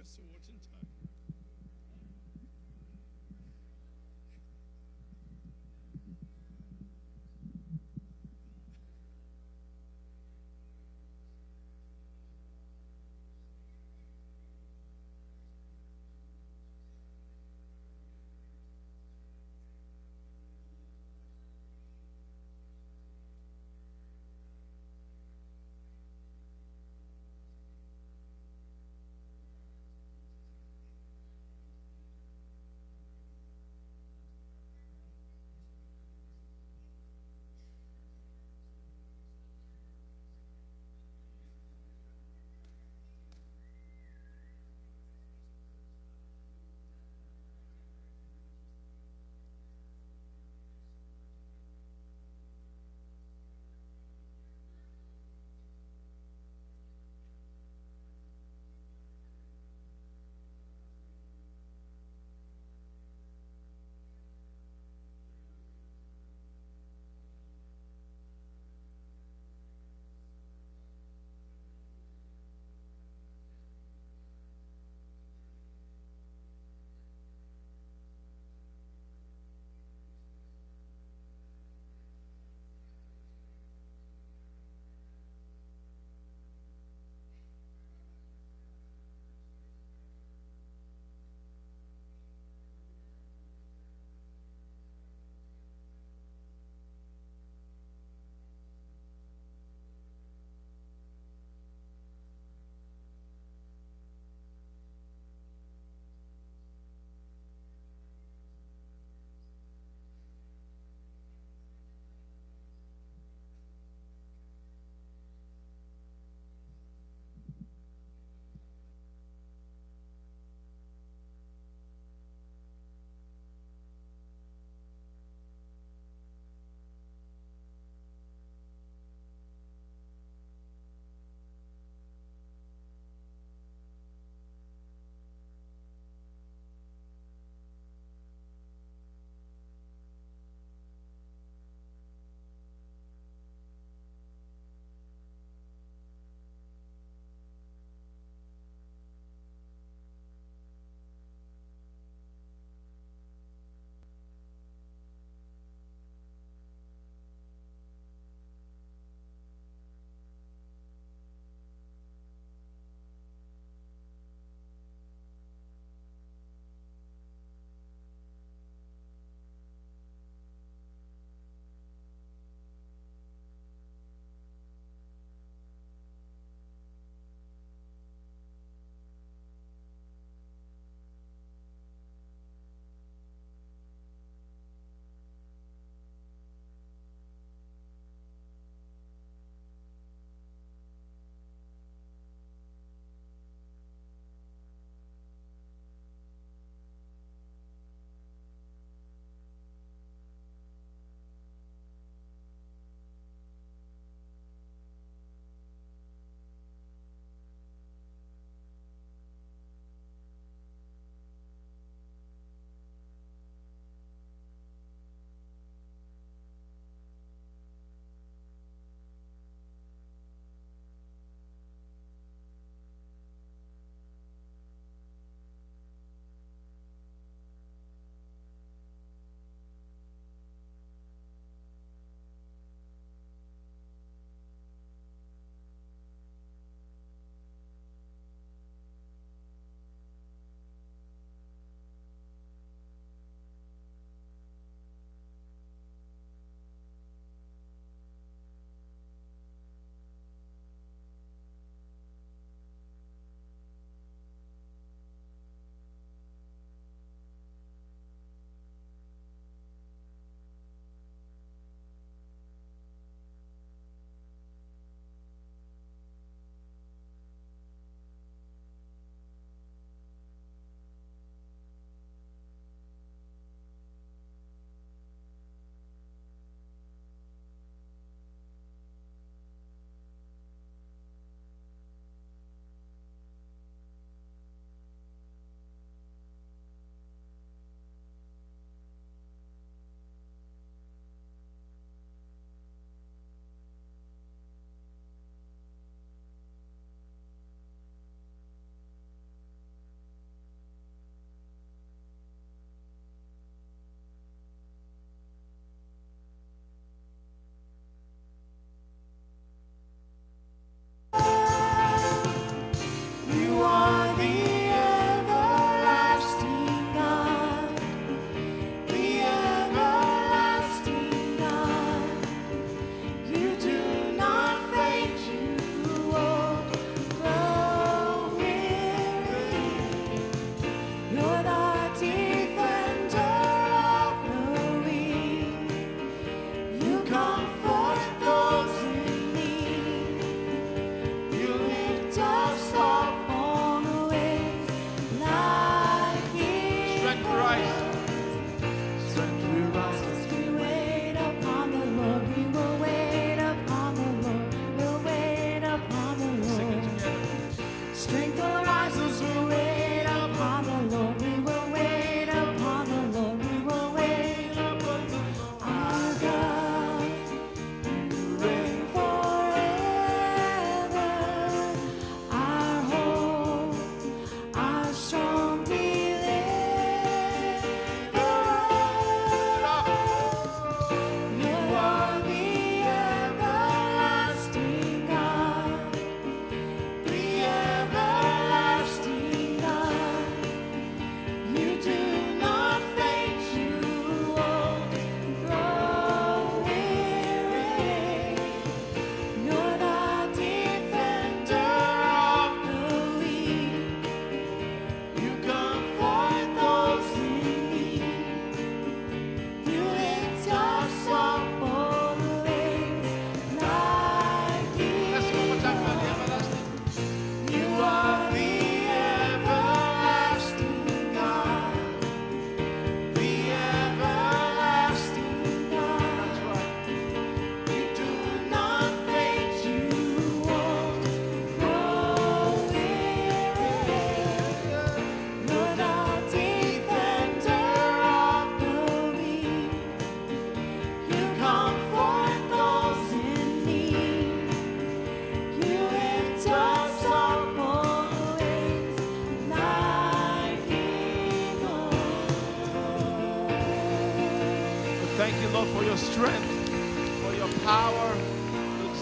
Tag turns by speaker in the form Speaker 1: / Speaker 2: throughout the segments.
Speaker 1: of swords and tongues.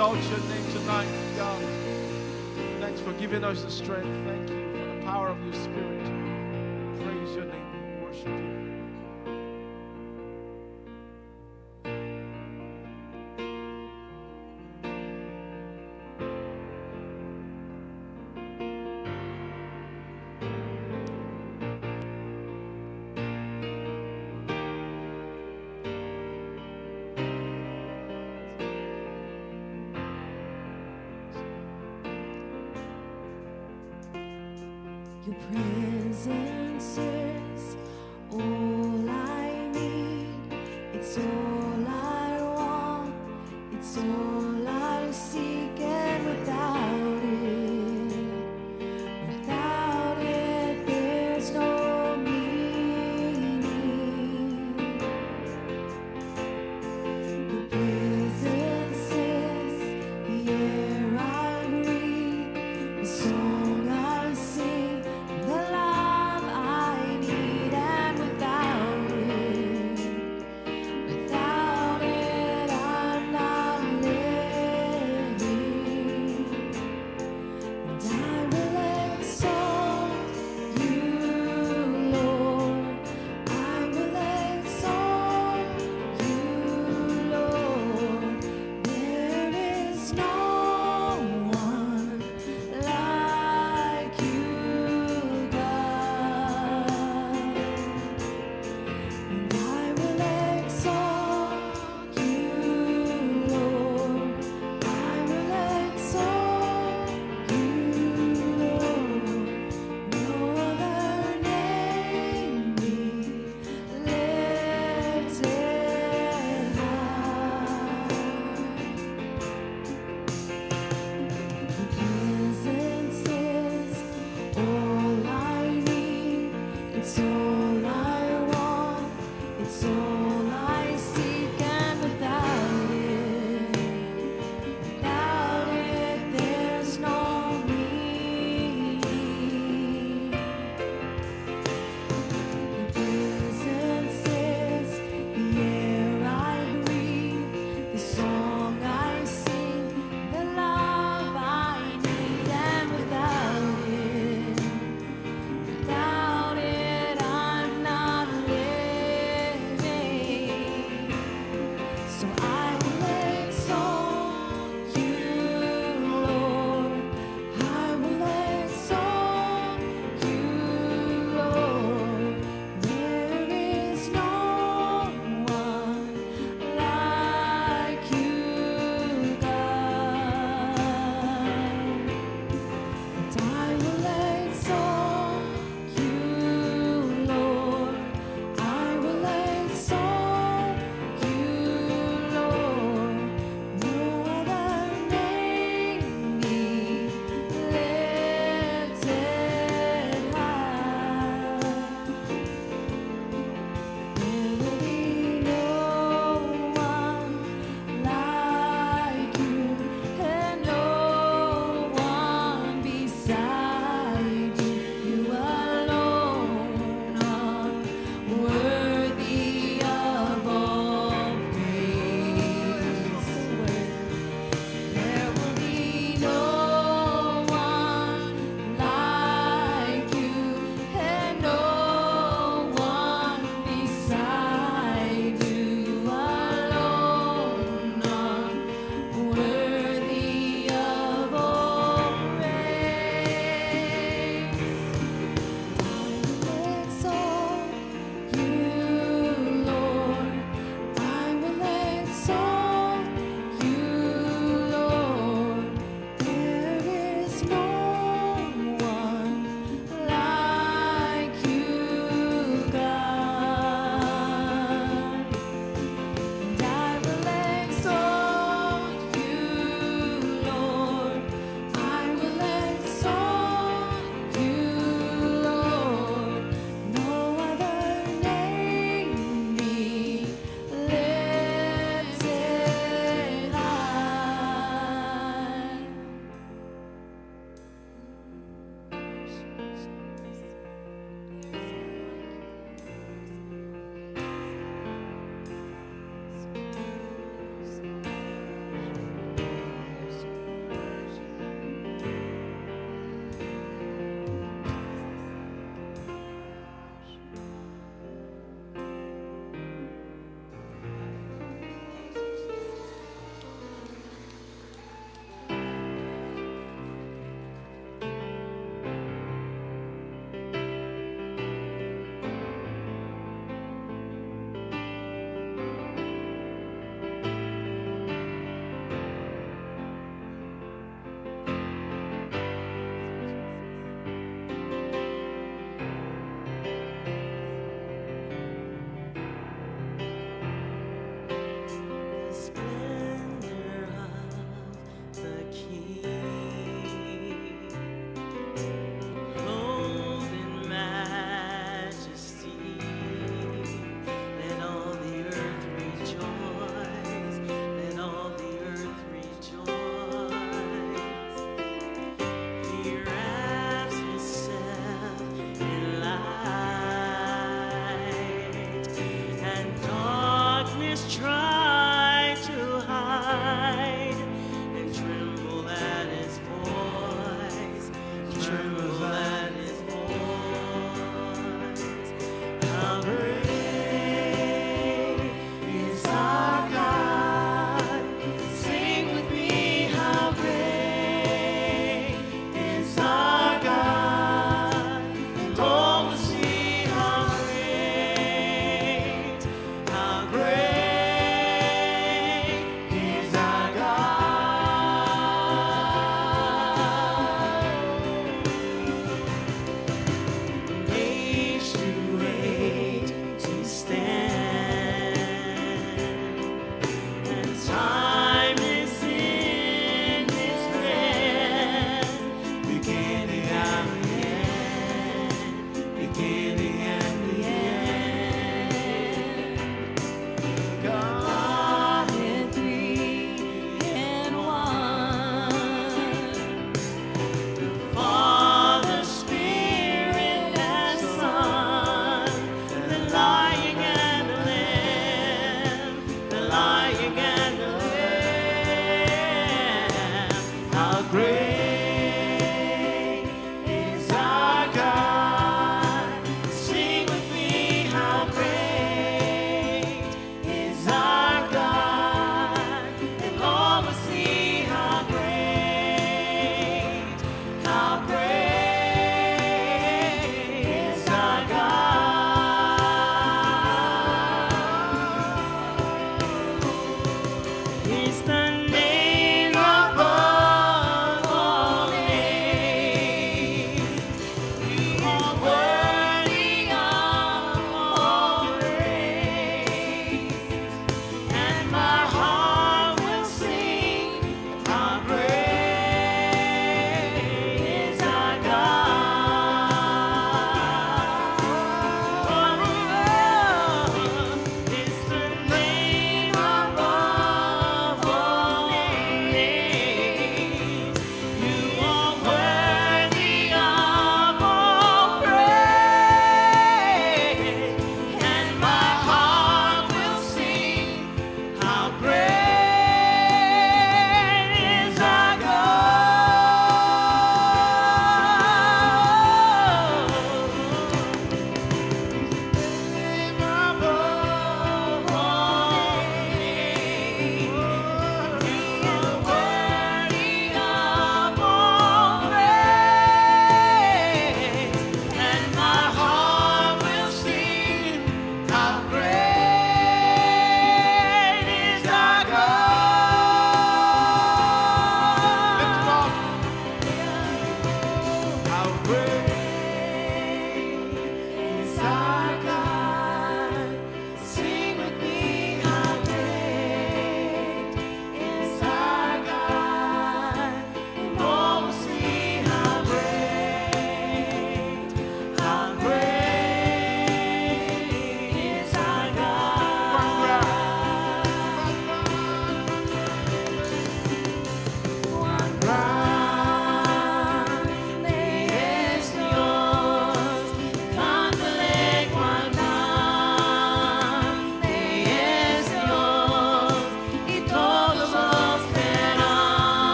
Speaker 1: exalt your name tonight, God. Thanks for giving us the strength. Thank you.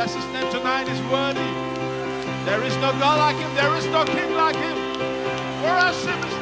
Speaker 1: Bless his name tonight is worthy. There is no God like him. There is no king like him. Worship his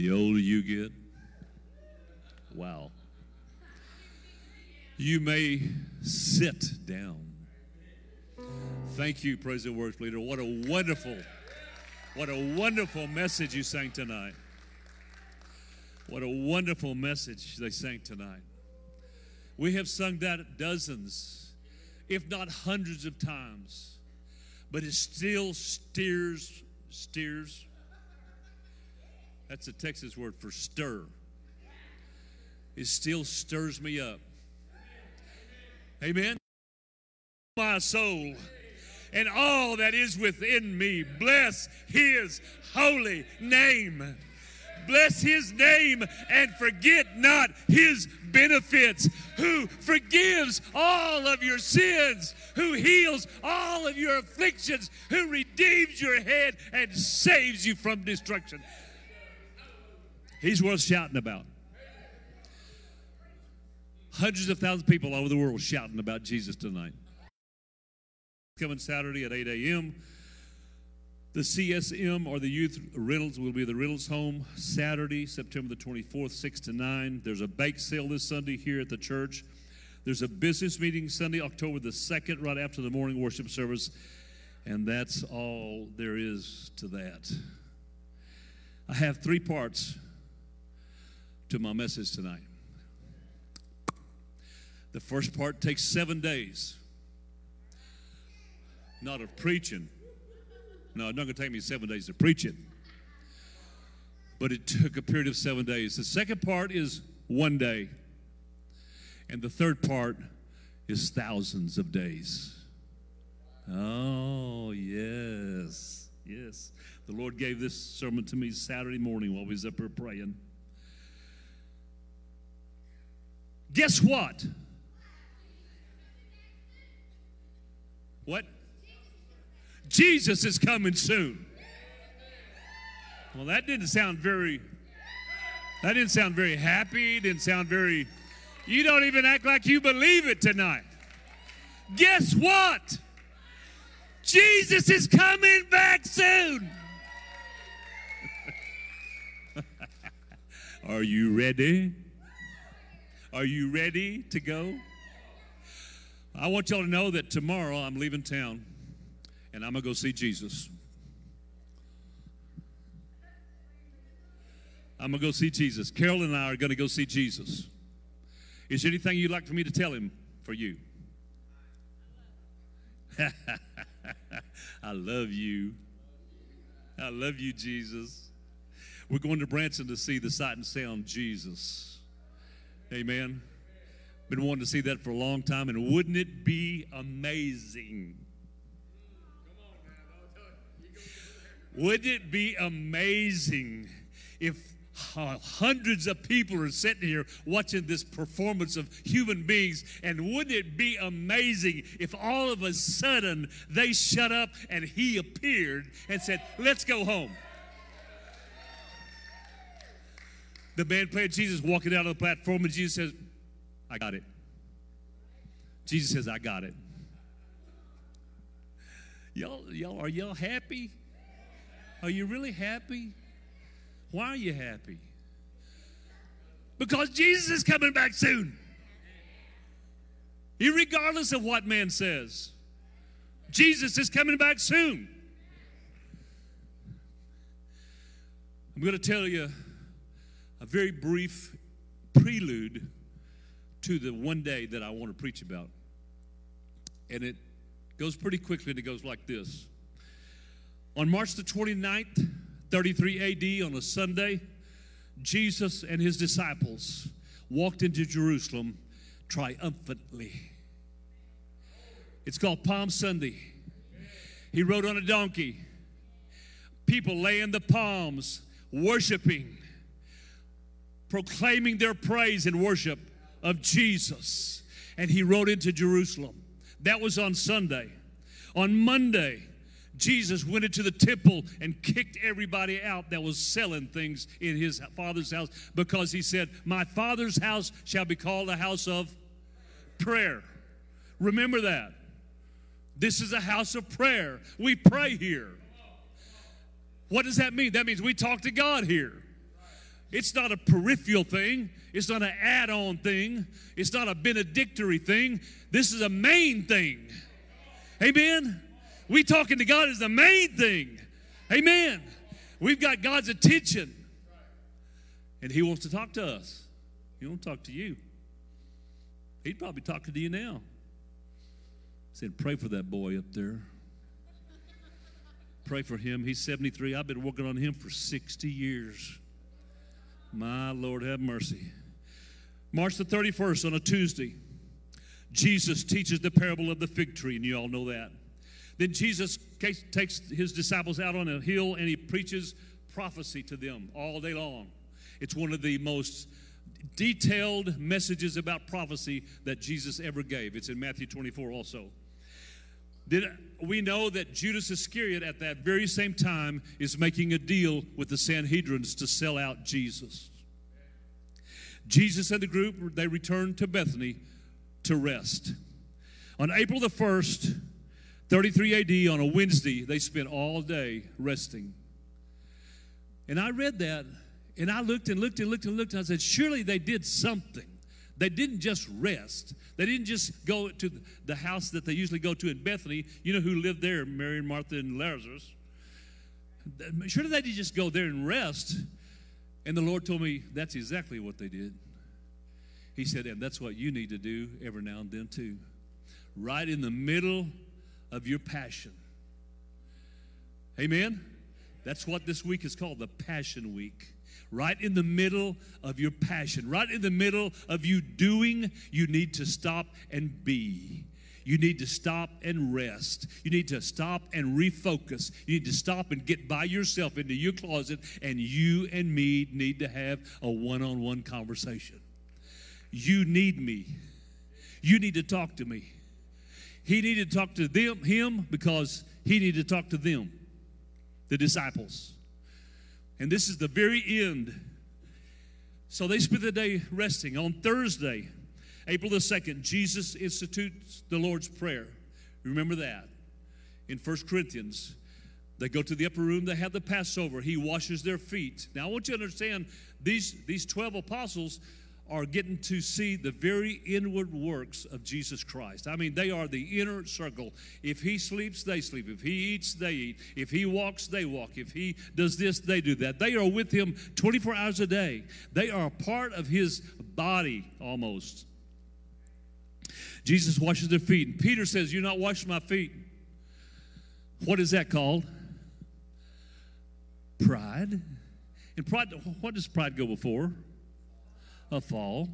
Speaker 2: The older you get, wow. You may sit down. Thank you, praise the worship leader. What a wonderful, what a wonderful message you sang tonight. What a wonderful message they sang tonight. We have sung that dozens, if not hundreds of times, but it still steers, steers. That's a Texas word for stir. It still stirs me up. Amen. My soul and all that is within me, bless his holy name. Bless his name and forget not his benefits, who forgives all of your sins, who heals all of your afflictions, who redeems your head and saves you from destruction. He's worth shouting about. Hundreds of thousands of people all over the world shouting about Jesus tonight. Coming Saturday at 8 a.m. The CSM or the Youth Reynolds will be the Reynolds home Saturday, September the 24th, 6 to 9. There's a bake sale this Sunday here at the church. There's a business meeting Sunday, October the 2nd, right after the morning worship service. And that's all there is to that. I have three parts to my message tonight. The first part takes seven days, not of preaching. No, it's not going to take me seven days to preach it. But it took a period of seven days. The second part is one day. And the third part is thousands of days. Oh, yes. Yes. The Lord gave this sermon to me Saturday morning while we was up here praying. Guess what? What? Jesus is coming soon. Well, that didn't sound very, that didn't sound very happy. Didn't sound very, you don't even act like you believe it tonight. Guess what? Jesus is coming back soon. Are you ready? Are you ready to go? I want y'all to know that tomorrow I'm leaving town and I'm going to go see Jesus. I'm going to go see Jesus. Carol and I are going to go see Jesus. Is there anything you'd like for me to tell him for you? I love you. I love you, Jesus. We're going to Branson to see the sight and sound Jesus. Amen. Been wanting to see that for a long time, and wouldn't it be amazing? Wouldn't it be amazing if hundreds of people are sitting here watching this performance of human beings. And wouldn't it be amazing if all of a sudden they shut up and he appeared and said, Let's go home? The band played Jesus walking out the platform, and Jesus says, I got it. Jesus says, I got it. Y'all, y'all, are y'all happy? Are you really happy? Why are you happy? Because Jesus is coming back soon. Regardless of what man says, Jesus is coming back soon. I'm going to tell you a very brief prelude to the one day that I want to preach about. And it goes pretty quickly and it goes like this. On March the 29th, 33 AD, on a Sunday, Jesus and his disciples walked into Jerusalem triumphantly. It's called Palm Sunday. He rode on a donkey. People laying the palms, worshiping, proclaiming their praise and worship of Jesus. And he rode into Jerusalem. That was on Sunday. On Monday, Jesus went into the temple and kicked everybody out that was selling things in his father's house because he said, My father's house shall be called a house of prayer. Remember that. This is a house of prayer. We pray here. What does that mean? That means we talk to God here. It's not a peripheral thing. It's not an add on thing. It's not a benedictory thing. This is a main thing. Amen. We talking to God is the main thing. Amen. We've got God's attention. And He wants to talk to us. He won't talk to you. He'd probably talking to you now. Said, pray for that boy up there. Pray for him. He's 73. I've been working on him for 60 years. My Lord, have mercy. March the 31st on a Tuesday, Jesus teaches the parable of the fig tree, and you all know that. Then Jesus takes his disciples out on a hill and he preaches prophecy to them all day long. It's one of the most detailed messages about prophecy that Jesus ever gave. It's in Matthew 24 also. Then we know that Judas Iscariot at that very same time is making a deal with the Sanhedrins to sell out Jesus. Jesus and the group, they returned to Bethany to rest. On April the 1st, 33 AD, on a Wednesday, they spent all day resting. And I read that, and I looked and looked and looked and looked, and I said, surely they did something. They didn't just rest. They didn't just go to the house that they usually go to in Bethany. You know who lived there? Mary and Martha and Lazarus. Surely they didn't just go there and rest. And the Lord told me that's exactly what they did. He said, and that's what you need to do every now and then too. Right in the middle of your passion. Amen? That's what this week is called the Passion Week right in the middle of your passion, right in the middle of you doing, you need to stop and be. You need to stop and rest. You need to stop and refocus. You need to stop and get by yourself into your closet, and you and me need to have a one on one conversation. You need me. You need to talk to me. He needed to talk to them, him, because he needed to talk to them, the disciples. And this is the very end. So they spent the day resting. On Thursday, April the 2nd, Jesus institutes the Lord's Prayer. Remember that. In First Corinthians, they go to the upper room, they have the Passover. He washes their feet. Now, I want you to understand these, these 12 apostles, are getting to see the very inward works of Jesus Christ. I mean, they are the inner circle. If he sleeps, they sleep. If he eats, they eat. If he walks, they walk. If he does this, they do that. They are with him 24 hours a day. They are a part of his body almost. Jesus washes their feet. And Peter says, You're not washing my feet. What is that called? Pride. And pride, what does pride go before? A fall.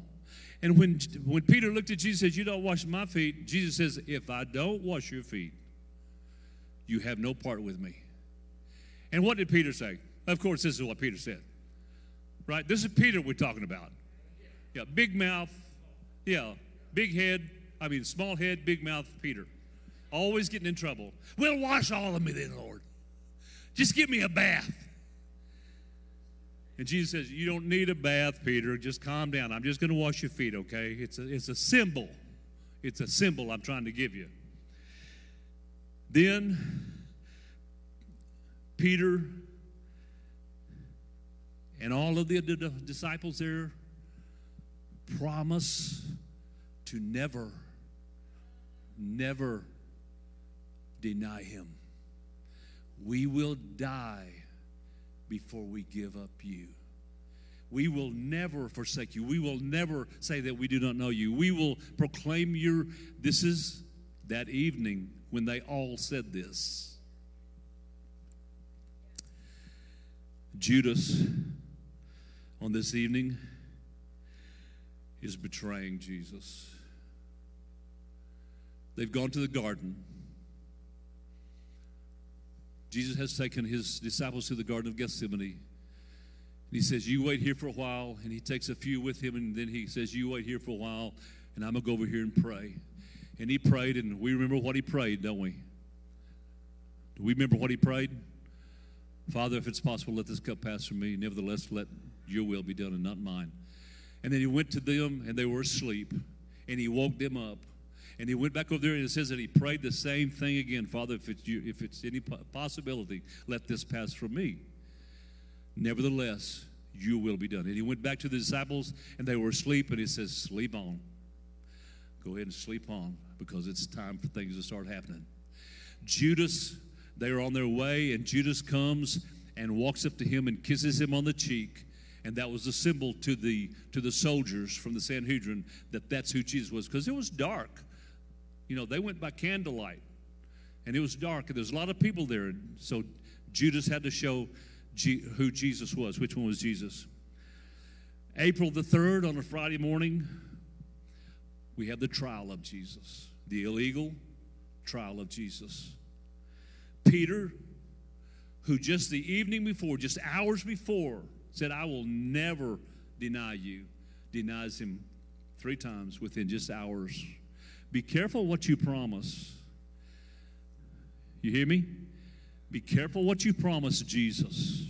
Speaker 2: And when, when Peter looked at Jesus and says, You don't wash my feet, Jesus says, If I don't wash your feet, you have no part with me. And what did Peter say? Of course, this is what Peter said right? This is Peter we're talking about. Yeah, big mouth. Yeah, big head. I mean, small head, big mouth Peter. Always getting in trouble. Well, wash all of me then, Lord. Just give me a bath. And Jesus says, You don't need a bath, Peter. Just calm down. I'm just going to wash your feet, okay? It's a, it's a symbol. It's a symbol I'm trying to give you. Then Peter and all of the disciples there promise to never, never deny him. We will die before we give up you. We will never forsake you. We will never say that we do not know you. We will proclaim your. This is that evening when they all said this. Judas, on this evening, is betraying Jesus. They've gone to the garden. Jesus has taken his disciples to the Garden of Gethsemane. And he says, You wait here for a while. And he takes a few with him. And then he says, You wait here for a while. And I'm going to go over here and pray. And he prayed. And we remember what he prayed, don't we? Do we remember what he prayed? Father, if it's possible, let this cup pass from me. Nevertheless, let your will be done and not mine. And then he went to them, and they were asleep. And he woke them up. And he went back over there, and it says that he prayed the same thing again. Father, if it's, you, if it's any possibility, let this pass from me. Nevertheless, you will be done. And he went back to the disciples, and they were asleep, and he says, Sleep on. Go ahead and sleep on because it's time for things to start happening. Judas, they are on their way, and Judas comes and walks up to him and kisses him on the cheek. And that was a symbol to the to the soldiers from the Sanhedrin that that's who Jesus was because it was dark. You know, they went by candlelight, and it was dark, and there's a lot of people there. And so Judas had to show G- who Jesus was. Which one was Jesus? April the third on a Friday morning, we have the trial of Jesus, the illegal trial of Jesus. Peter, who just the evening before, just hours before, said, I will never deny you, denies him three times within just hours. Be careful what you promise. You hear me? Be careful what you promise Jesus.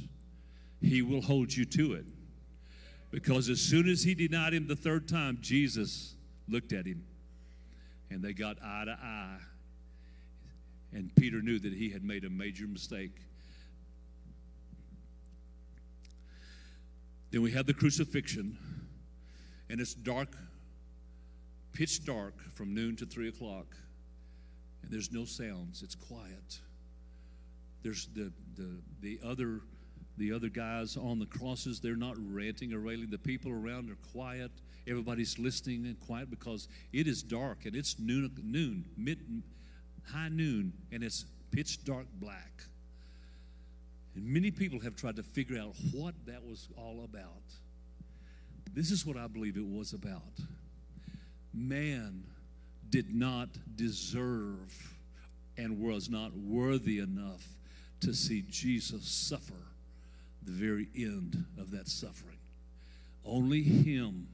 Speaker 2: He will hold you to it. Because as soon as he denied him the third time, Jesus looked at him and they got eye to eye. And Peter knew that he had made a major mistake. Then we have the crucifixion, and it's dark, pitch dark from noon to three o'clock, and there's no sounds. It's quiet. There's the the the other the other guys on the crosses. They're not ranting or railing. The people around are quiet. Everybody's listening and quiet because it is dark and it's noon noon mid high noon and it's pitch dark black. And many people have tried to figure out what that was all about. This is what I believe it was about. Man did not deserve and was not worthy enough to see Jesus suffer the very end of that suffering. Only Him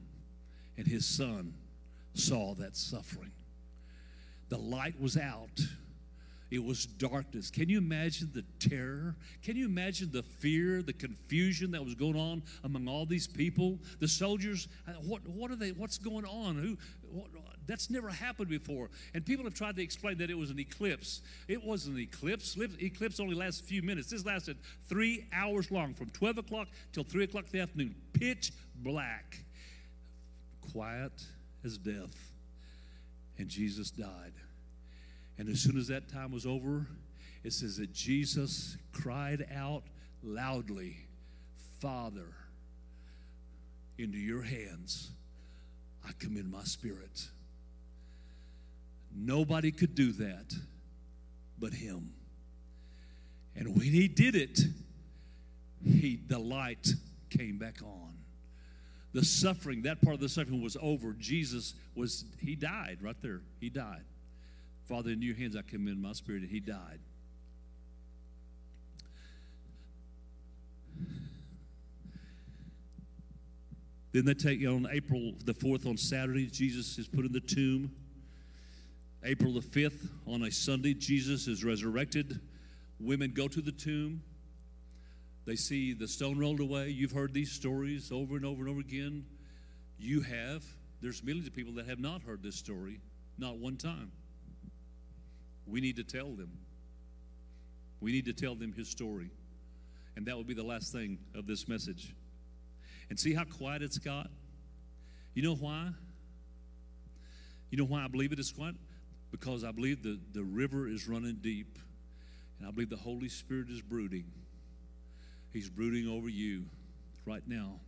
Speaker 2: and His Son saw that suffering. The light was out. It was darkness. Can you imagine the terror? Can you imagine the fear, the confusion that was going on among all these people? The soldiers, uh, what, what are they, what's going on? Who, what, that's never happened before. And people have tried to explain that it was an eclipse. It wasn't an eclipse. Eclipse only lasts a few minutes. This lasted three hours long, from 12 o'clock till 3 o'clock in the afternoon. Pitch black, quiet as death. And Jesus died. And as soon as that time was over, it says that Jesus cried out loudly, Father, into your hands I commend my spirit. Nobody could do that but him. And when he did it, he the light came back on. The suffering, that part of the suffering was over. Jesus was he died right there. He died. Father, in your hands I commend my spirit, and he died. Then they take you on April the 4th on Saturday, Jesus is put in the tomb. April the 5th on a Sunday, Jesus is resurrected. Women go to the tomb. They see the stone rolled away. You've heard these stories over and over and over again. You have. There's millions of people that have not heard this story, not one time. We need to tell them. We need to tell them his story. And that will be the last thing of this message. And see how quiet it's got? You know why? You know why I believe it is quiet? Because I believe the, the river is running deep. And I believe the Holy Spirit is brooding. He's brooding over you right now.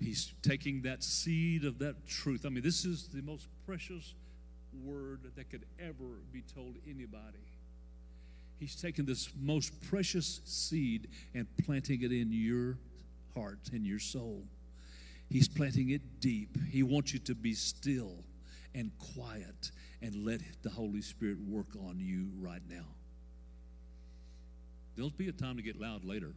Speaker 2: He's taking that seed of that truth. I mean, this is the most precious word that could ever be told anybody. He's taken this most precious seed and planting it in your heart and your soul. He's planting it deep. He wants you to be still and quiet and let the Holy Spirit work on you right now. There'll be a time to get loud later.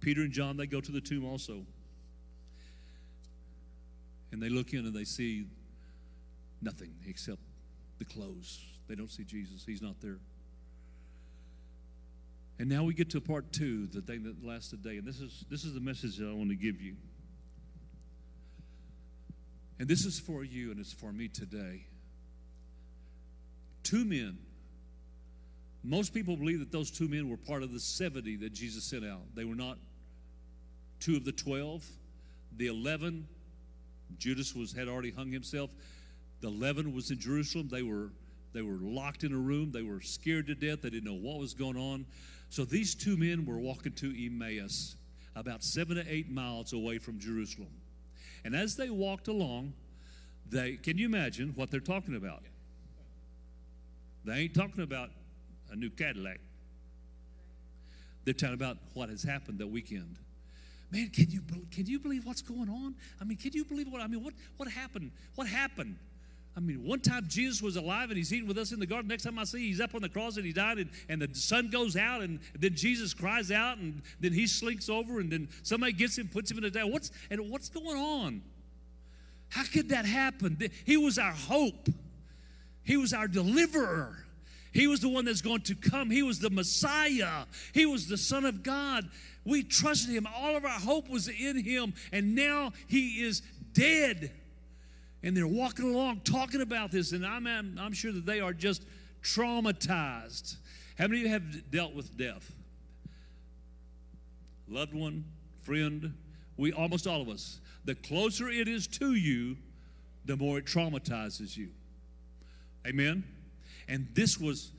Speaker 2: Peter and John, they go to the tomb also. And they look in and they see nothing except the clothes. They don't see Jesus, he's not there. And now we get to part two, the thing that lasted day. And this is this is the message that I want to give you. And this is for you and it's for me today. Two men. Most people believe that those two men were part of the 70 that Jesus sent out. They were not two of the 12. The 11, Judas was had already hung himself. The 11 was in Jerusalem. They were they were locked in a room. They were scared to death. They didn't know what was going on. So these two men were walking to Emmaus, about seven to eight miles away from Jerusalem. And as they walked along, they can you imagine what they're talking about? They ain't talking about a new Cadillac. They're talking about what has happened that weekend. Man, can you can you believe what's going on? I mean, can you believe what I mean? What what happened? What happened? I mean, one time Jesus was alive and he's eating with us in the garden. Next time I see he's up on the cross and he died, and, and the sun goes out, and then Jesus cries out, and then he slinks over, and then somebody gets him, puts him in a day. What's and what's going on? How could that happen? He was our hope. He was our deliverer. He was the one that's going to come. He was the Messiah. He was the Son of God. We trusted him. All of our hope was in him. And now he is dead. And they're walking along talking about this. And I'm, I'm sure that they are just traumatized. How many of you have dealt with death? Loved one, friend, we almost all of us. The closer it is to you, the more it traumatizes you. Amen? And this was,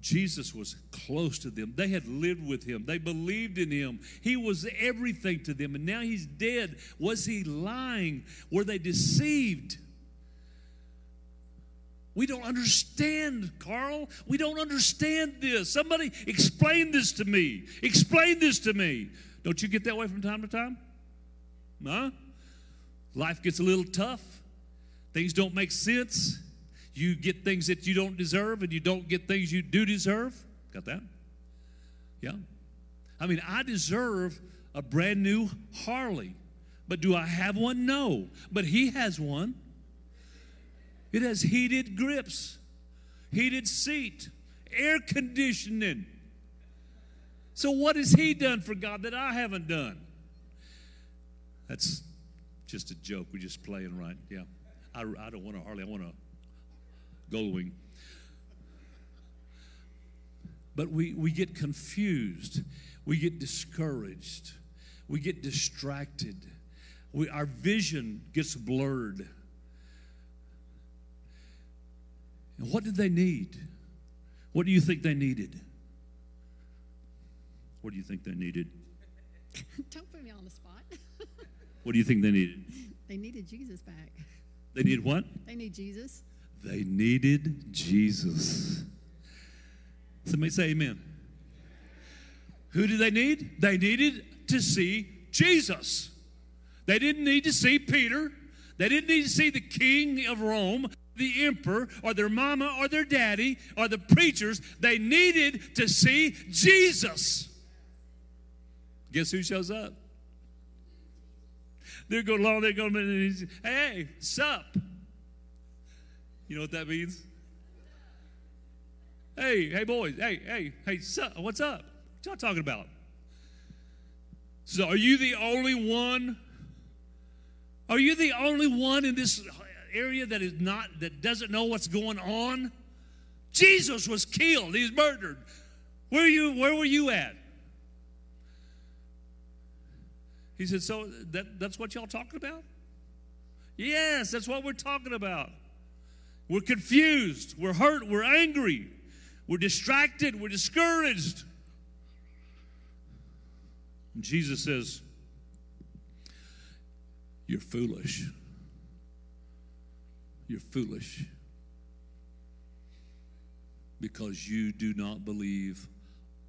Speaker 2: Jesus was close to them. They had lived with him, they believed in him. He was everything to them. And now he's dead. Was he lying? Were they deceived? We don't understand, Carl. We don't understand this. Somebody explain this to me. Explain this to me. Don't you get that way from time to time? Huh? Life gets a little tough. Things don't make sense. You get things that you don't deserve, and you don't get things you do deserve. Got that? Yeah. I mean, I deserve a brand new Harley, but do I have one? No. But he has one. It has heated grips, heated seat, air conditioning. So, what has he done for God that I haven't done? That's just a joke. We're just playing, right? Yeah. I, I don't want a Harley, I want a Goldwing. But we, we get confused, we get discouraged, we get distracted, we, our vision gets blurred. And what did they need? What do you think they needed? What do you think they needed?
Speaker 3: Don't put me on the spot.
Speaker 2: What do you think they needed?
Speaker 3: they needed Jesus back.
Speaker 2: They needed what?
Speaker 3: They need Jesus.
Speaker 2: They needed Jesus. Somebody say amen. Who did they need? They needed to see Jesus. They didn't need to see Peter. They didn't need to see the king of Rome. The emperor or their mama or their daddy or the preachers. They needed to see Jesus. Guess who shows up? They're going along, they're going, hey, sup? You know what that means? Hey, hey, boys, hey, hey, hey? What's up? What y'all talking about? So, are you the only one? Are you the only one in this area that is not that doesn't know what's going on? Jesus was killed. He's murdered. Where you? Where were you at? He said, "So that, that's what y'all talking about?" Yes, that's what we're talking about. We're confused. We're hurt. We're angry. We're distracted. We're discouraged. And Jesus says, You're foolish. You're foolish because you do not believe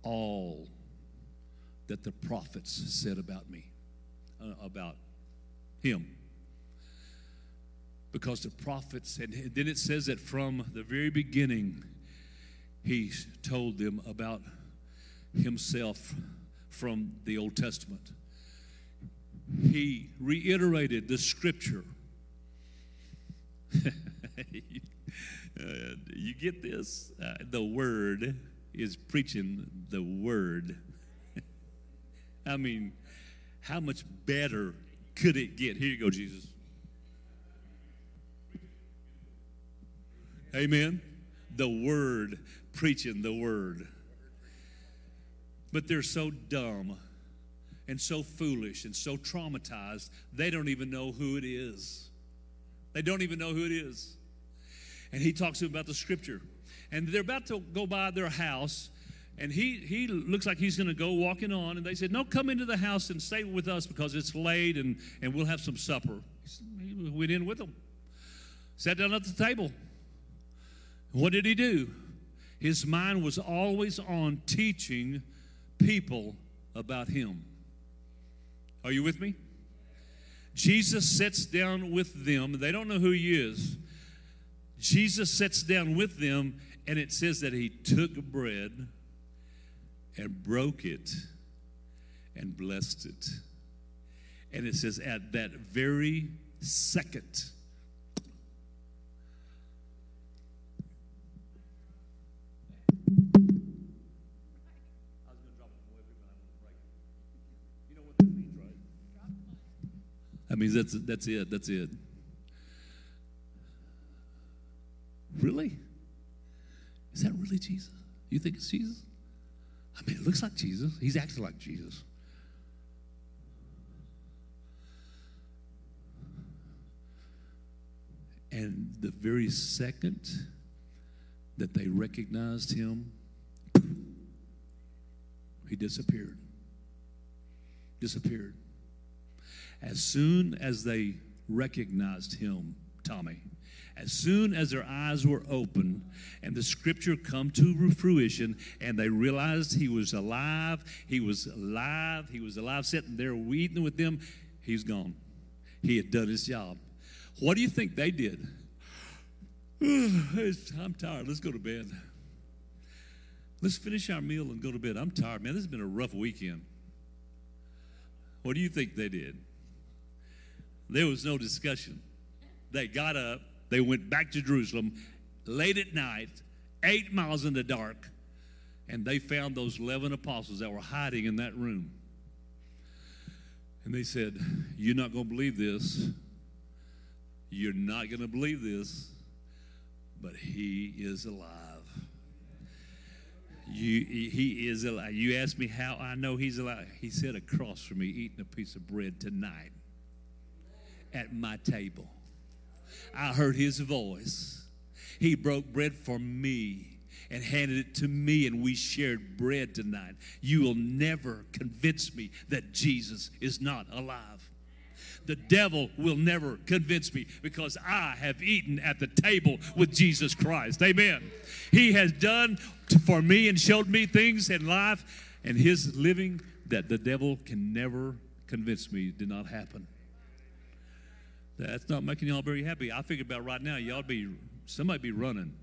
Speaker 2: all that the prophets said about me, uh, about him. Because the prophets, and then it says that from the very beginning, he told them about himself from the Old Testament. He reiterated the scripture. You get this? Uh, the word is preaching the word. I mean, how much better could it get? Here you go, Jesus. Amen. The word, preaching the word. But they're so dumb and so foolish and so traumatized, they don't even know who it is. They don't even know who it is. And he talks to them about the scripture. And they're about to go by their house, and he, he looks like he's going to go walking on. And they said, No, come into the house and stay with us because it's late and, and we'll have some supper. He went in with them, sat down at the table. What did he do? His mind was always on teaching people about him. Are you with me? Jesus sits down with them. They don't know who he is. Jesus sits down with them, and it says that he took bread and broke it and blessed it. And it says, at that very second, That means that's that's it. That's it. Really? Is that really Jesus? You think it's Jesus? I mean, it looks like Jesus. He's acting like Jesus. And the very second that they recognized him, he disappeared. Disappeared. As soon as they recognized him, Tommy, as soon as their eyes were open and the scripture come to fruition and they realized he was alive, he was alive, he was alive, sitting there eating with them, he's gone. He had done his job. What do you think they did? I'm tired. Let's go to bed. Let's finish our meal and go to bed. I'm tired, man. This has been a rough weekend. What do you think they did? There was no discussion. They got up, they went back to Jerusalem late at night, eight miles in the dark, and they found those 11 apostles that were hiding in that room. And they said, You're not going to believe this. You're not going to believe this, but he is alive. You, he is alive. You ask me how I know he's alive. He sat across from me eating a piece of bread tonight at my table. I heard his voice. He broke bread for me and handed it to me, and we shared bread tonight. You will never convince me that Jesus is not alive. The devil will never convince me because I have eaten at the table with Jesus Christ. Amen. He has done for me and showed me things in life and his living that the devil can never convince me did not happen. That's not making y'all very happy. I figure about right now, y'all be somebody be running,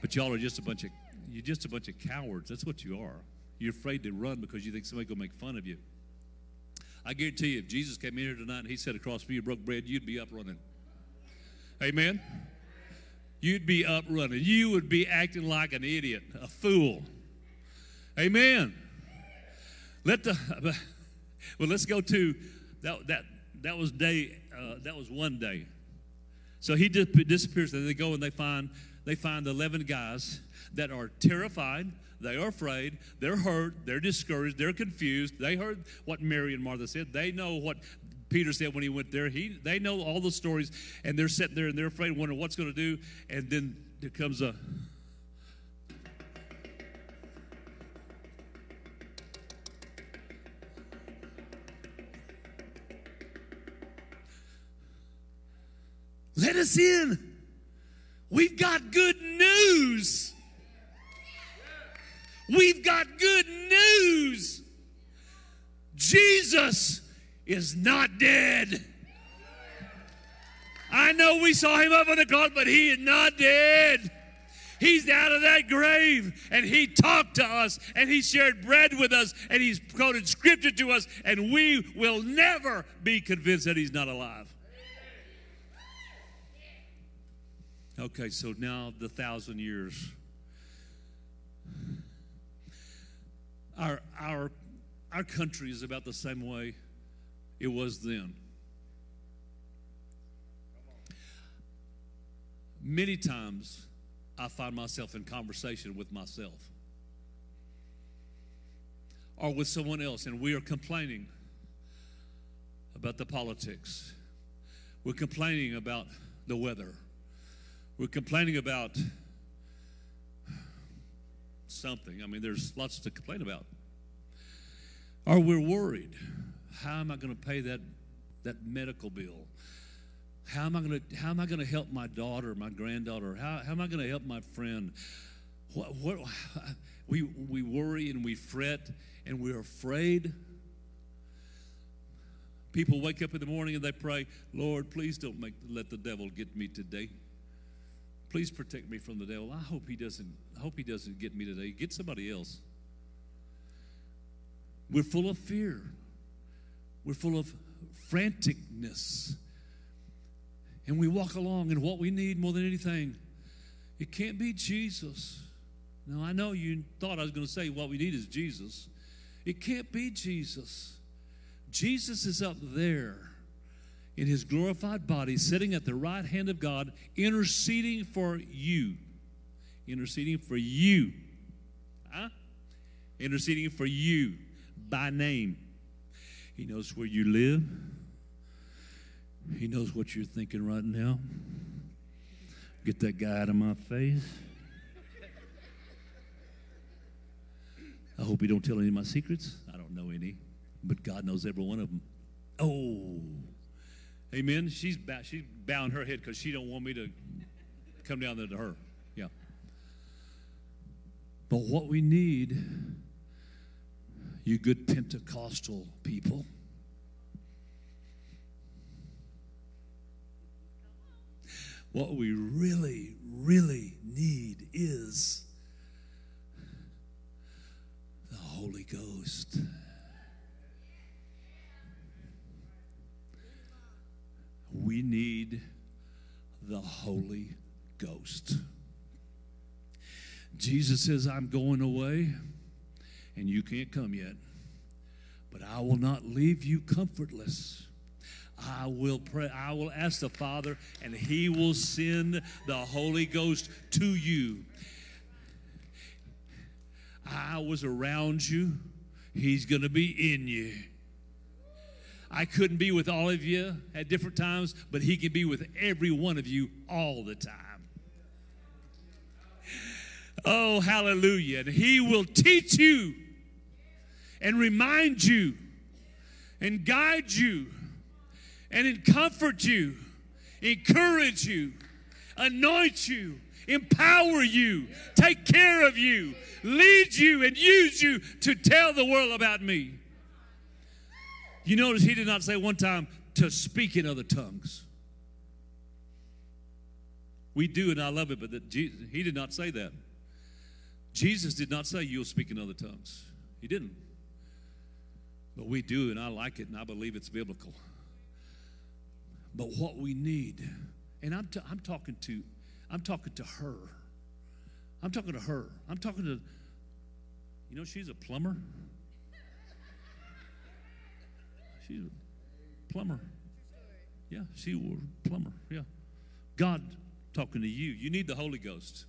Speaker 2: but y'all are just a bunch of you're just a bunch of cowards. That's what you are. You're afraid to run because you think somebody gonna make fun of you. I guarantee you, if Jesus came in here tonight and he said across from you, broke bread, you'd be up running. Amen. You'd be up running. You would be acting like an idiot, a fool. Amen. Let the well. Let's go to that. That that was day. Uh, that was one day. So he dis- disappears. And they go and they find they find the eleven guys that are terrified. They are afraid. They're hurt. They're discouraged. They're confused. They heard what Mary and Martha said. They know what Peter said when he went there. He they know all the stories, and they're sitting there and they're afraid, wondering what's going to do. And then there comes a us in. We've got good news. We've got good news. Jesus is not dead. I know we saw him up on the cross, but he is not dead. He's out of that grave and he talked to us and he shared bread with us and he's quoted scripture to us, and we will never be convinced that he's not alive. Okay, so now the thousand years. Our, our, our country is about the same way it was then. Many times I find myself in conversation with myself or with someone else, and we are complaining about the politics. We're complaining about the weather. We're complaining about something. I mean, there's lots to complain about. Or we're worried. How am I going to pay that, that medical bill? How am I going to how am I going to help my daughter, my granddaughter? How, how am I going to help my friend? What, what we we worry and we fret and we're afraid. People wake up in the morning and they pray, Lord, please don't make let the devil get me today. Please protect me from the devil. I hope he doesn't I hope he doesn't get me today. Get somebody else. We're full of fear. We're full of franticness. And we walk along, and what we need more than anything, it can't be Jesus. Now, I know you thought I was going to say what we need is Jesus. It can't be Jesus. Jesus is up there in his glorified body, sitting at the right hand of God, interceding for you. Interceding for you. Huh? Interceding for you by name. He knows where you live. He knows what you're thinking right now. Get that guy out of my face. I hope he don't tell any of my secrets. I don't know any, but God knows every one of them. Oh, amen. She's bow, she's bowing her head because she don't want me to come down there to her. Yeah. But what we need, you good Pentecostal people, what we really, really need is the Holy Ghost. We need the Holy Ghost. Jesus says, I'm going away and you can't come yet, but I will not leave you comfortless. I will pray. I will ask the Father, and He will send the Holy Ghost to you. I was around you. He's going to be in you. I couldn't be with all of you at different times, but He can be with every one of you all the time. Oh, hallelujah. And He will teach you and remind you and guide you and comfort you, encourage you, anoint you, empower you, take care of you, lead you, and use you to tell the world about me. You notice he did not say one time, to speak in other tongues. We do, and I love it, but that Jesus, he did not say that. Jesus did not say you'll speak in other tongues. He didn't. But we do, and I like it, and I believe it's biblical. But what we need, and I'm, t- I'm talking to, I'm talking to her. I'm talking to her. I'm talking to, you know, she's a plumber. She's a plumber. Yeah, she was a plumber. Yeah. God talking to you. You need the Holy Ghost.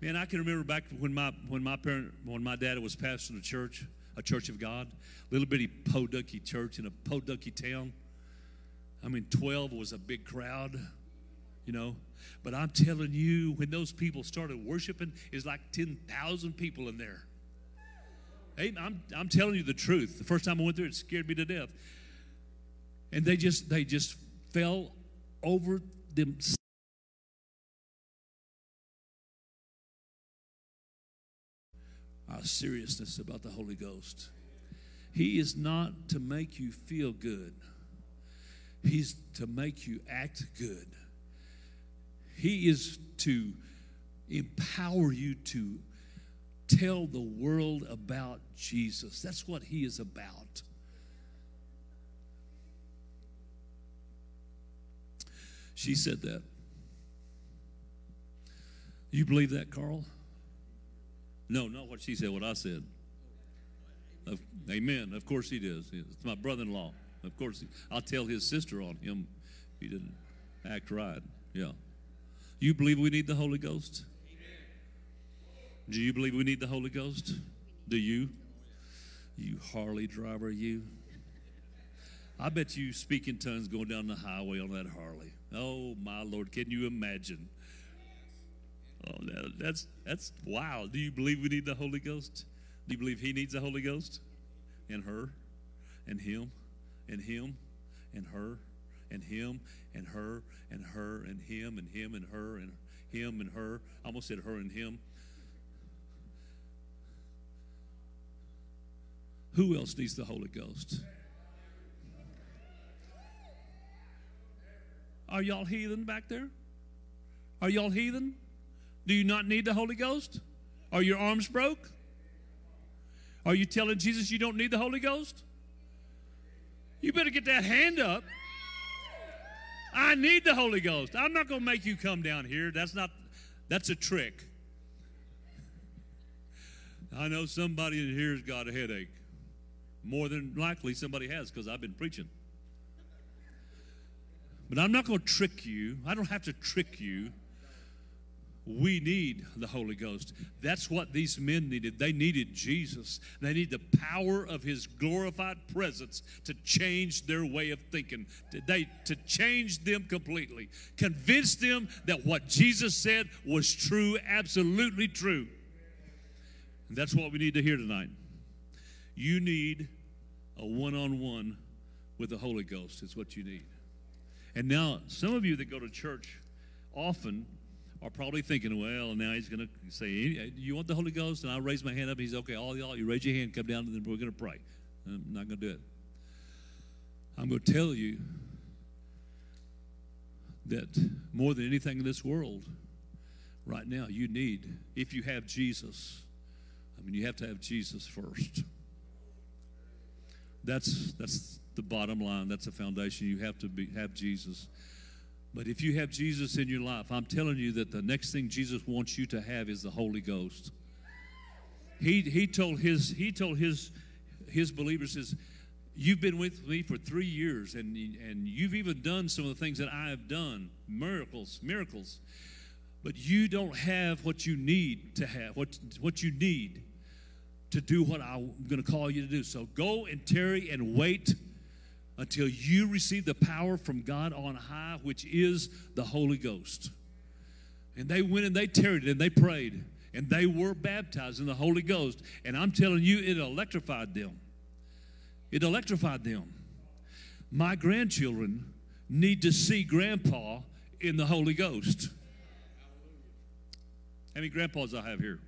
Speaker 2: Man, I can remember back when my when my parent when my dad was pastoring a church, a church of God, little bitty Podunky church in a Podunky town. I mean, 12 was a big crowd, you know. But I'm telling you, when those people started worshiping, it's like 10,000 people in there. I'm, I'm telling you the truth. The first time I went there, it scared me to death. And they just they just fell over them. Our ah, seriousness about the Holy Ghost. He is not to make you feel good. He's to make you act good. He is to empower you to tell the world about Jesus. That's what He is about. She said that. You believe that, Carl? No, not what she said, what I said. Of, amen. Of course he does. It's my brother in law. Of course, he, I'll tell his sister on him. He didn't act right. Yeah. You believe we need the Holy Ghost? Do you believe we need the Holy Ghost? Do you? You Harley driver, you. I bet you speak in tongues going down the highway on that Harley. Oh my Lord, can you imagine? Oh, that, that's that's wow. Do you believe we need the Holy Ghost? Do you believe He needs the Holy Ghost? And her, and him, and him, and her, and him, and her, and her, and him, and him, and her, and him, and her. I almost said her and him. Who else needs the Holy Ghost? Are y'all heathen back there? Are y'all heathen? Do you not need the Holy Ghost? Are your arms broke? Are you telling Jesus you don't need the Holy Ghost? You better get that hand up. I need the Holy Ghost. I'm not going to make you come down here. That's not that's a trick. I know somebody in here's got a headache. More than likely somebody has because I've been preaching. But I'm not going to trick you. I don't have to trick you. We need the Holy Ghost. That's what these men needed. They needed Jesus. They need the power of His glorified presence to change their way of thinking, to, they, to change them completely, convince them that what Jesus said was true, absolutely true. And that's what we need to hear tonight. You need a one on one with the Holy Ghost, is what you need. And now, some of you that go to church often are probably thinking, well, now he's going to say, you want the Holy Ghost? And I raise my hand up. He's okay. All y'all, you raise your hand, come down, and then we're going to pray. I'm not going to do it. I'm going to tell you that more than anything in this world, right now, you need, if you have Jesus, I mean, you have to have Jesus first. That's, that's the bottom line. That's the foundation. You have to be, have Jesus. But if you have Jesus in your life, I'm telling you that the next thing Jesus wants you to have is the Holy Ghost. He, he told his he told his his believers says, "You've been with me for three years, and and you've even done some of the things that I have done, miracles, miracles. But you don't have what you need to have what what you need to do what I'm going to call you to do. So go and tarry and wait." until you receive the power from God on high, which is the Holy Ghost. And they went and they tarried and they prayed and they were baptized in the Holy Ghost. And I'm telling you, it electrified them. It electrified them. My grandchildren need to see grandpa in the Holy Ghost. How many grandpas I have here?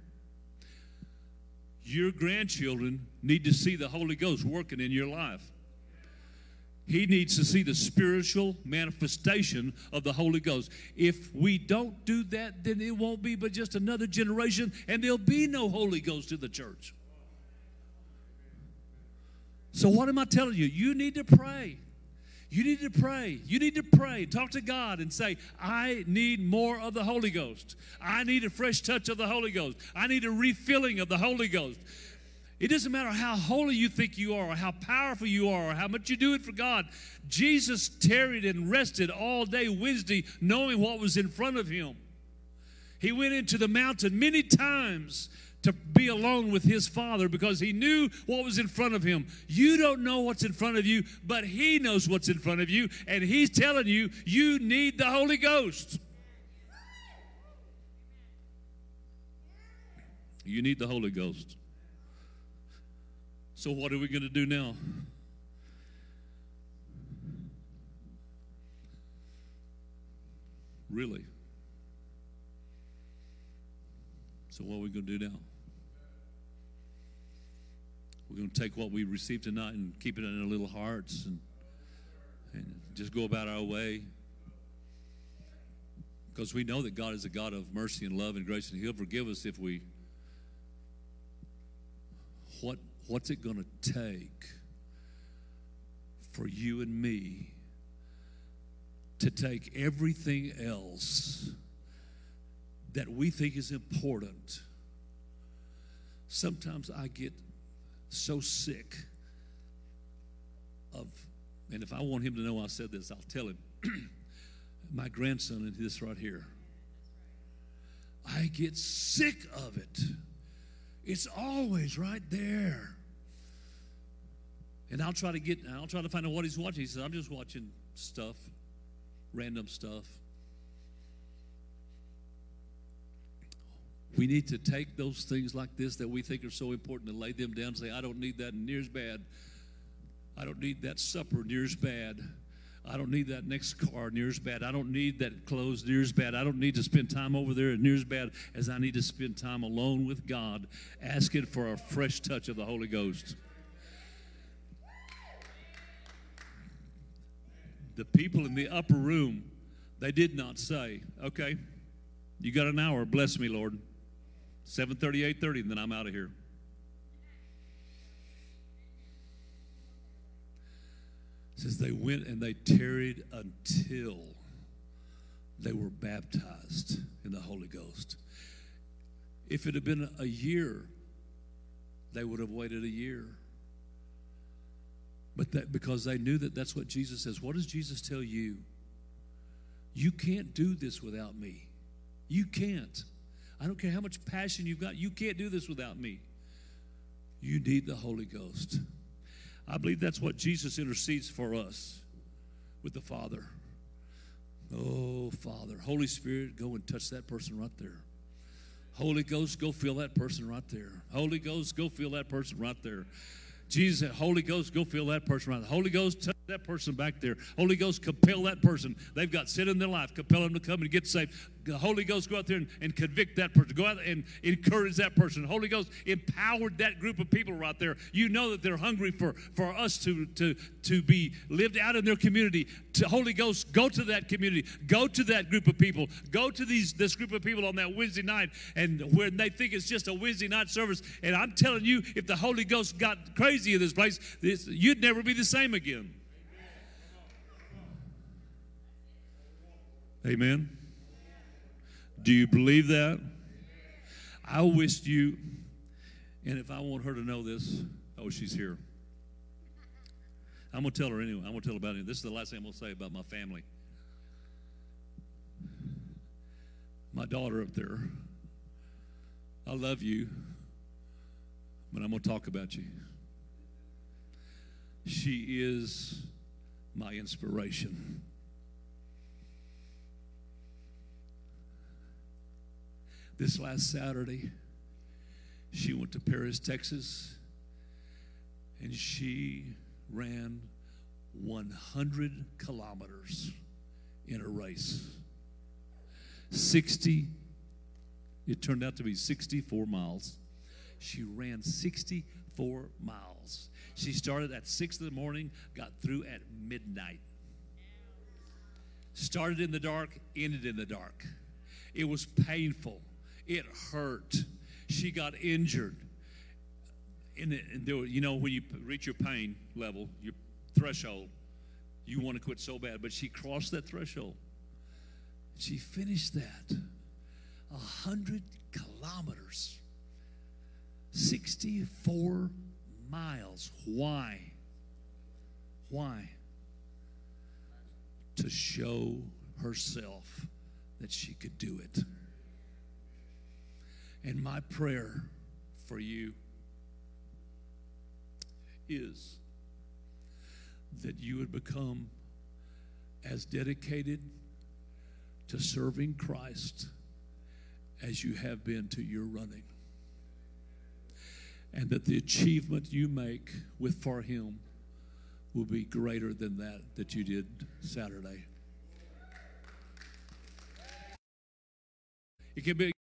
Speaker 2: Your grandchildren need to see the Holy Ghost working in your life. He needs to see the spiritual manifestation of the Holy Ghost. If we don't do that, then it won't be but just another generation, and there'll be no Holy Ghost in the church. So, what am I telling you? You need to pray. You need to pray. You need to pray. Talk to God and say, I need more of the Holy Ghost. I need a fresh touch of the Holy Ghost. I need a refilling of the Holy Ghost. It doesn't matter how holy you think you are, or how powerful you are, or how much you do it for God. Jesus tarried and rested all day Wednesday, knowing what was in front of him. He went into the mountain many times to be alone with his father because he knew what was in front of him. You don't know what's in front of you, but he knows what's in front of you, and he's telling you you need the Holy Ghost. You need the Holy Ghost. So, what are we going to do now? Really? So, what are we going to do now? We're going to take what we received tonight and keep it in our little hearts and, and just go about our way. Because we know that God is a God of mercy and love and grace, and He'll forgive us if we. What, what's it going to take for you and me to take everything else that we think is important? Sometimes I get so sick of, and if I want him to know I said this, I'll tell him. My grandson and this right here. I get sick of it. It's always right there. And I'll try to get, I'll try to find out what he's watching. He says, I'm just watching stuff, random stuff. We need to take those things like this that we think are so important and lay them down and say, I don't need that near as bad. I don't need that supper near as bad. I don't need that next car near as bad. I don't need that clothes near as bad. I don't need to spend time over there near as bad as I need to spend time alone with God, asking for a fresh touch of the Holy Ghost. The people in the upper room, they did not say, okay, you got an hour, bless me, Lord. 7.30, 8.30, and then I'm out of here. It says they went and they tarried until they were baptized in the Holy Ghost. If it had been a year, they would have waited a year. But that because they knew that that's what Jesus says. What does Jesus tell you? You can't do this without me. You can't. I don't care how much passion you've got. You can't do this without me. You need the Holy Ghost. I believe that's what Jesus intercedes for us with the Father. Oh, Father. Holy Spirit, go and touch that person right there. Holy Ghost, go feel that person right there. Holy Ghost, go feel that person right there. Jesus Holy Ghost, go feel that person right there. Holy Ghost, touch that person back there. Holy Ghost, compel that person. They've got sin in their life. Compel them to come and get saved. The Holy Ghost, go out there and, and convict that person. Go out and encourage that person. Holy Ghost, empowered that group of people right there. You know that they're hungry for, for us to, to, to be lived out in their community. To Holy Ghost, go to that community. Go to that group of people. Go to these this group of people on that Wednesday night and when they think it's just a Wednesday night service. And I'm telling you, if the Holy Ghost got crazy in this place, this, you'd never be the same again. Amen. Do you believe that? I wish you, and if I want her to know this, oh, she's here. I'm going to tell her anyway. I'm going to tell her about it. This is the last thing I'm going to say about my family. My daughter up there, I love you, but I'm going to talk about you. She is my inspiration. This last Saturday, she went to Paris, Texas, and she ran 100 kilometers in a race. 60, it turned out to be 64 miles. She ran 64 miles. She started at six in the morning, got through at midnight. Started in the dark, ended in the dark. It was painful. It hurt. She got injured. And, and there, you know, when you reach your pain level, your threshold, you want to quit so bad. But she crossed that threshold. She finished that. A hundred kilometers. 64 miles. Why? Why? To show herself that she could do it. And my prayer for you is that you would become as dedicated to serving Christ as you have been to your running. And that the achievement you make with for him will be greater than that that you did Saturday. It can be